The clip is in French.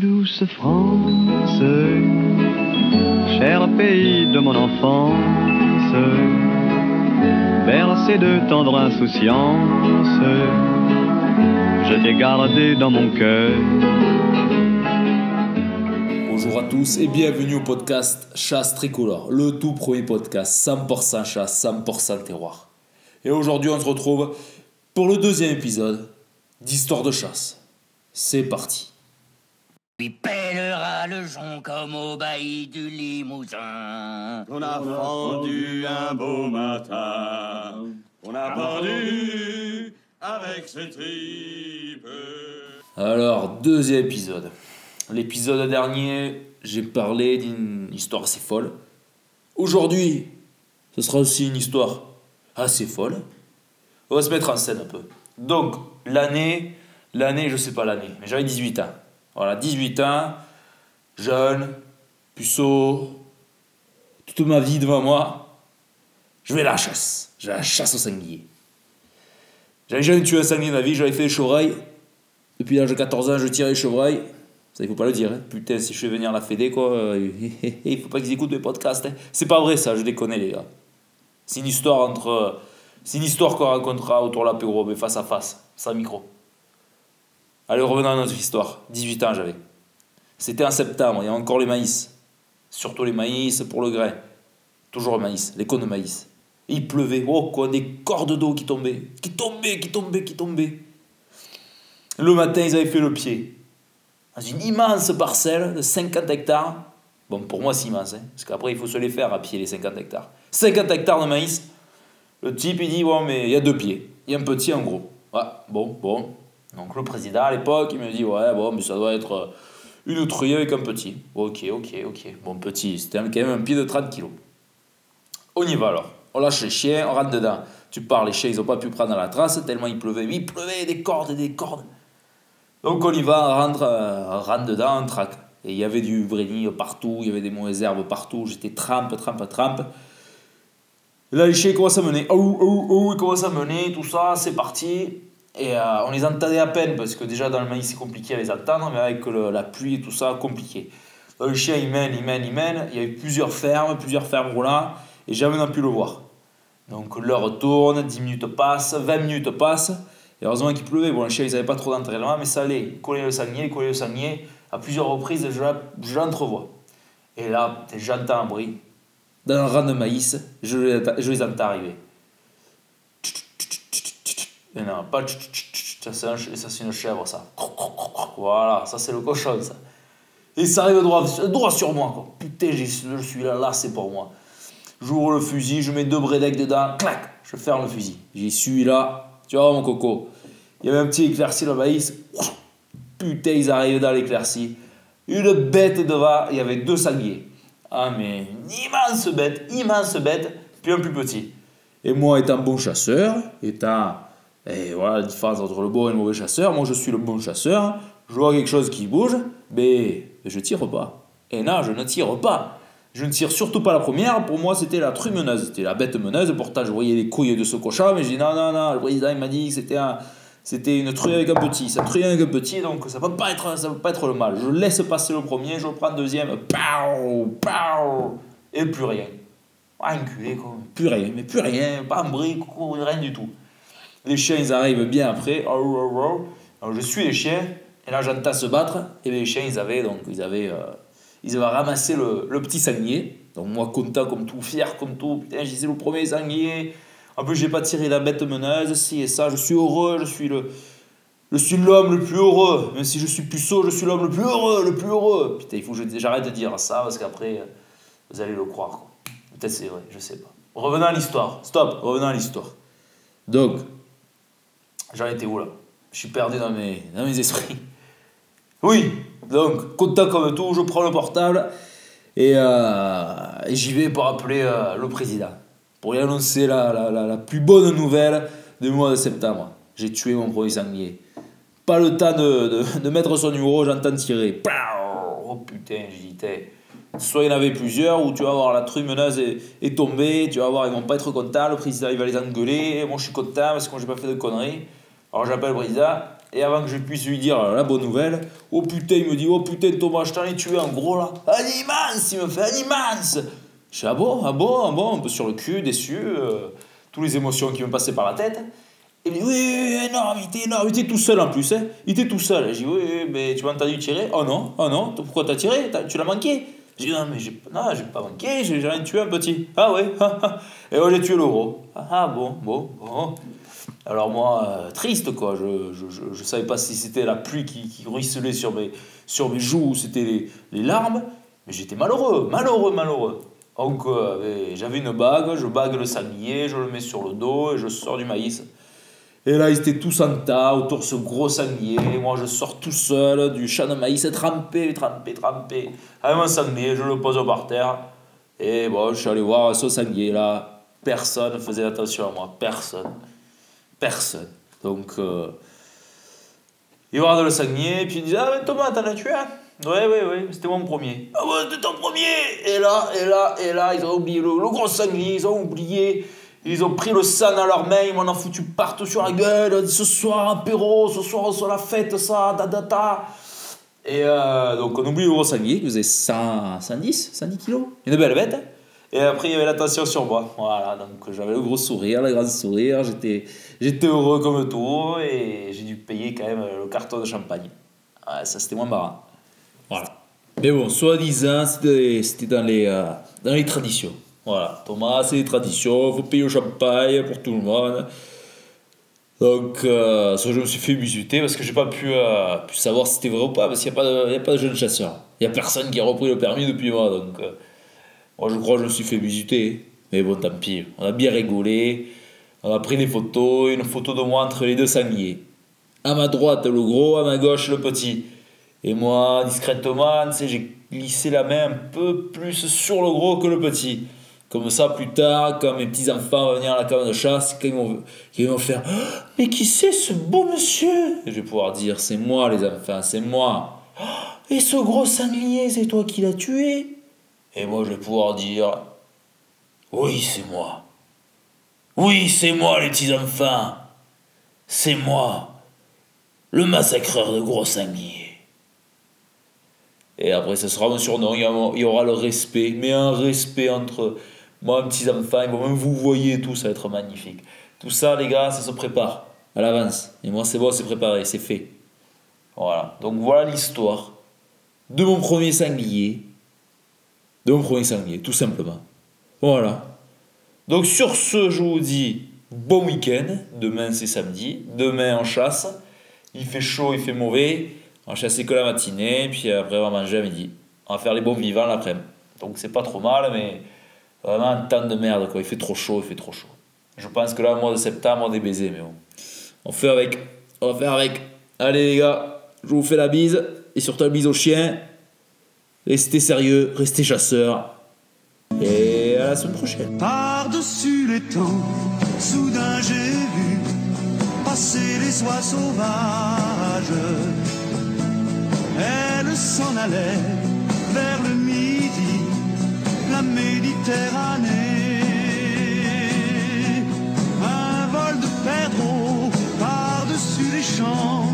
Douce France, cher pays de mon enfance, bercé de tendre insouciance, je t'ai gardé dans mon cœur. Bonjour à tous et bienvenue au podcast Chasse Tricolore, le tout premier podcast 100% chasse, 100% terroir. Et aujourd'hui on se retrouve pour le deuxième épisode d'Histoire de chasse. C'est parti. Puis pèlera le jonc comme au bailli du Limousin. On a fendu un beau matin, on a pendu avec ses tripes. Alors, deuxième épisode. L'épisode dernier, j'ai parlé d'une histoire assez folle. Aujourd'hui, ce sera aussi une histoire assez folle. On va se mettre en scène un peu. Donc, l'année, l'année, je sais pas l'année, mais j'avais 18 ans. Voilà, 18 ans, jeune, puceau, toute ma vie devant moi. Je vais la chasse. À la chasse au sanglier. J'avais jamais tué un sanglier de ma vie, j'avais fait les chevreuils. Depuis l'âge de 14 ans, je tire les chevreuils. Ça, il faut pas le dire. hein. Putain, si je fais venir la Fédé, quoi, euh, il faut pas qu'ils écoutent mes podcasts. hein. C'est pas vrai, ça, je déconne, les gars. C'est une histoire entre. C'est une histoire qu'on racontera autour de l'apéro, mais face à face, sans micro. Allez, revenons à notre histoire. 18 ans, j'avais. C'était en septembre, il y a encore les maïs. Surtout les maïs pour le grain. Toujours le maïs, les cônes de maïs. Et il pleuvait, oh quoi, des cordes d'eau qui tombaient. Qui tombaient, qui tombaient, qui tombaient. Le matin, ils avaient fait le pied. Dans une immense parcelle de 50 hectares. Bon, pour moi, c'est immense, hein, parce qu'après, il faut se les faire à pied, les 50 hectares. 50 hectares de maïs. Le type, il dit, bon, mais il y a deux pieds. Il y a un petit, un gros. Ouais, bon, bon. Donc, le président, à l'époque, il me dit, ouais, bon, mais ça doit être euh, une truie avec un petit. Ok, ok, ok. Bon, petit, c'était quand même un pied de 30 kilos. On y va alors. On lâche les chiens, on rentre dedans. Tu pars, les chiens, ils n'ont pas pu prendre la trace tellement il pleuvait. Il pleuvait des cordes des cordes. Donc on y va, on rentre, euh, on rentre dedans, on traque. Et il y avait du brénil partout, il y avait des mauvaises herbes partout. J'étais trempe, trempe, trempe. Là, les chiens commencent à mener. Oh, oh, oh, ils commencent à mener, tout ça, c'est parti. Et euh, on les entendait à peine, parce que déjà dans le maïs, c'est compliqué à les entendre, mais avec le- la pluie et tout ça, compliqué. Donc, le chien, il mène, il mène, il mène. Il y avait plusieurs fermes, plusieurs fermes roulant, et jamais on a pu le voir. Donc l'heure tourne, 10 minutes passent, 20 minutes passent. Et heureusement qu'il pleuvait. Bon, les chiens, ils n'avaient pas trop d'entraînement, mais ça allait. Ils collaient le sanglier, ils collaient le sanglier. À plusieurs reprises, je, l'entrevois. Et là, j'entends un bruit. Dans un rang de maïs, je les entends arriver. Mais non, pas tch, tch, tch, tch, ça c'est un ch- ça, c'est une chèvre ça. Voilà, ça c'est le cochon ça. Et ça arrive droit, droit sur moi quoi. Putain, je suis là, là c'est pour moi. J'ouvre le fusil, je mets deux brédecs dedans, clac, je ferme le fusil. J'y suis là, tu vois mon coco. Il y avait un petit éclairci maïs. Putain, ils arrivent dans l'éclairci. Une bête devant, il y avait deux sangliers. Ah mais une immense bête, immense bête, puis un plus petit. Et moi étant bon chasseur, étant... Et voilà la différence entre le bon et le mauvais chasseur. Moi je suis le bon chasseur, je vois quelque chose qui bouge, mais je tire pas. Et non, je ne tire pas. Je ne tire surtout pas la première, pour moi c'était la truie meneuse, c'était la bête meneuse, pourtant je voyais les couilles de ce cochon, mais j'ai dit non, non, non, le président m'a dit que c'était un, c'était une truie avec un petit, ça truie avec un petit, donc ça ça peut pas être le mal. Je laisse passer le premier, je prends le deuxième, pow, pow, et plus rien. Enculé quoi, plus rien, mais plus rien, pas un coucou, rien du tout. Les chiens ils arrivent bien après, oh, oh, oh. alors je suis les chiens, et là j'entends se battre, et les chiens ils avaient, donc ils avaient, euh, ils avaient ramassé le, le petit sanglier, donc moi content comme tout, fier comme tout, putain j'ai le premier sanglier, en plus j'ai pas tiré la bête meneuse, si et ça, je suis heureux, je suis le, je suis l'homme le plus heureux, même si je suis puceau, je suis l'homme le plus heureux, le plus heureux. Putain, il faut que j'arrête de dire ça parce qu'après, euh, vous allez le croire. Peut-être c'est vrai, je sais pas. Revenons à l'histoire. Stop, revenons à l'histoire. Donc, j'en étais où là? Je suis perdu dans mes, dans mes esprits. Oui, donc, content comme tout, je prends le portable et, euh, et j'y vais pour appeler euh, le président. Pour lui annoncer la, la, la, plus bonne nouvelle du mois de septembre. J'ai tué mon premier sanglier. Pas le temps de, de, mettre son numéro, j'entends tirer. Oh putain, t'es- soit il y en avait plusieurs, ou tu vas voir la truie menace est, est tombée, tu vas voir, ils vont pas être contents, le président il va les engueuler, moi je suis content parce que moi j'ai pas fait de conneries. Alors j'appelle le président, Et avant que je puisse lui dire la bonne nouvelle, oh putain, il me dit, oh putain Thomas, je t'en ai tué un gros là. Un immense, il me fait un immense. Je dis, ah bon, ah bon, ah bon, un peu sur le cul, déçu, euh, toutes les émotions qui me passaient par la tête. Il me dit, oui, énorme, il était énorme, il était tout seul en plus, hein. Il était tout seul. Je dis, oui, mais tu m'as entendu tirer Oh non, oh non, pourquoi t'as tiré? Tu l'as manqué Je dis, non, mais j'ai non, j'ai pas manqué, j'ai j'ai rien tué un petit. Ah ouais, et moi j'ai tué le gros. Ah, ah, bon, bon, bon. Alors moi, euh, triste quoi, je, je, je, savais pas si c'était la pluie qui, qui ruisselait sur mes, sur mes joues ou c'était les, les larmes, mais j'étais malheureux, malheureux, malheureux. Donc euh, j'avais une bague, je bague le sanglier, je le mets sur le dos et je sors du maïs. Et là, ils étaient tous en tas autour de ce gros sanglier. Moi, je sors tout seul du champ de maïs, trempé, trempé, trempé. Avec mon sanglier, je le pose par terre. Et bon, je suis allé voir ce sanglier là. Personne faisait attention à moi. Personne. Personne. Donc, euh, il regarde le sanglier, puis il dit Ah, mais Thomas, t'en as tué un? Ouais, ouais, ouais, c'était mon premier. Ah, ouais, c'était ton premier Et là, et là, et là, ils ont oublié le gros sanglier, ils ont oublié. Ils ont pris le sang dans leurs mains, ils m'en ont foutu partout sur la gueule. Ce soir, apéro, ce soir, on se la fête, ça, da, da, da. Et euh, donc, on oublie le gros sanglier, qui faisait 100, 110, 110 kilos. Une belle bête. Et après, il y avait l'attention sur moi. Voilà, donc j'avais le gros sourire, le grand sourire. J'étais, j'étais heureux comme tout. Et j'ai dû payer quand même le carton de champagne. Ouais, ça, c'était moins marrant. Voilà. Mais bon, soi-disant, c'était, c'était dans, les, euh, dans les traditions. Voilà, Thomas, c'est les traditions, il faut payer le champagne pour tout le monde. Donc, euh, je me suis fait bisuter parce que j'ai pas pu, euh, savoir si c'était vrai ou pas, parce qu'il n'y a, a pas de jeune chasseur. Il n'y a personne qui a repris le permis depuis moi, donc euh, moi je crois que je me suis fait bisuter. Mais bon, tant pis, on a bien rigolé, on a pris des photos, une photo de moi entre les deux sangliers. À ma droite, le gros, à ma gauche, le petit. Et moi, discrètement, j'ai glissé la main un peu plus sur le gros que le petit. Comme ça, plus tard, quand mes petits-enfants vont venir à la cabane de chasse, ils vont, vont faire Ah, Mais qui c'est ce beau monsieur? Je vais pouvoir dire C'est moi, les enfants, c'est moi. Ah, Et ce gros sanglier, c'est toi qui l'as tué? Et moi, je vais pouvoir dire Oui, c'est moi. Oui, c'est moi, les petits-enfants. C'est moi, le massacreur de gros sangliers. Et après, ce sera mon surnom. Il y aura le respect, mais un respect entre moi, mes petits-enfants. Ils vont même vous voyez tout, ça va être magnifique. Tout ça, les gars, ça se prépare à l'avance. Et moi, c'est bon, c'est préparé, c'est fait. Voilà. Donc voilà l'histoire de mon premier sanglier. De mon premier sanglier, tout simplement. Voilà. Donc sur ce, je vous dis bon week-end. Demain, c'est samedi. Demain, on chasse. Il fait chaud, il fait mauvais. On va chasser que la matinée, puis après on va manger à midi. On va faire les bons vivants l'après-midi. Donc c'est pas trop mal, mais vraiment un temps de merde quoi. Il fait trop chaud, il fait trop chaud. Je pense que là, au mois de septembre, on est baisé, mais bon. On fait avec. On va faire avec. Allez les gars, je vous fais la bise. Et surtout la bise aux chiens. Restez sérieux, restez chasseurs. Et à la semaine prochaine. Par-dessus les temps, soudain j'ai vu passer les oies sauvages. Elles s'en allaient vers le midi, la Méditerranée. Un vol de perdreaux par-dessus les champs.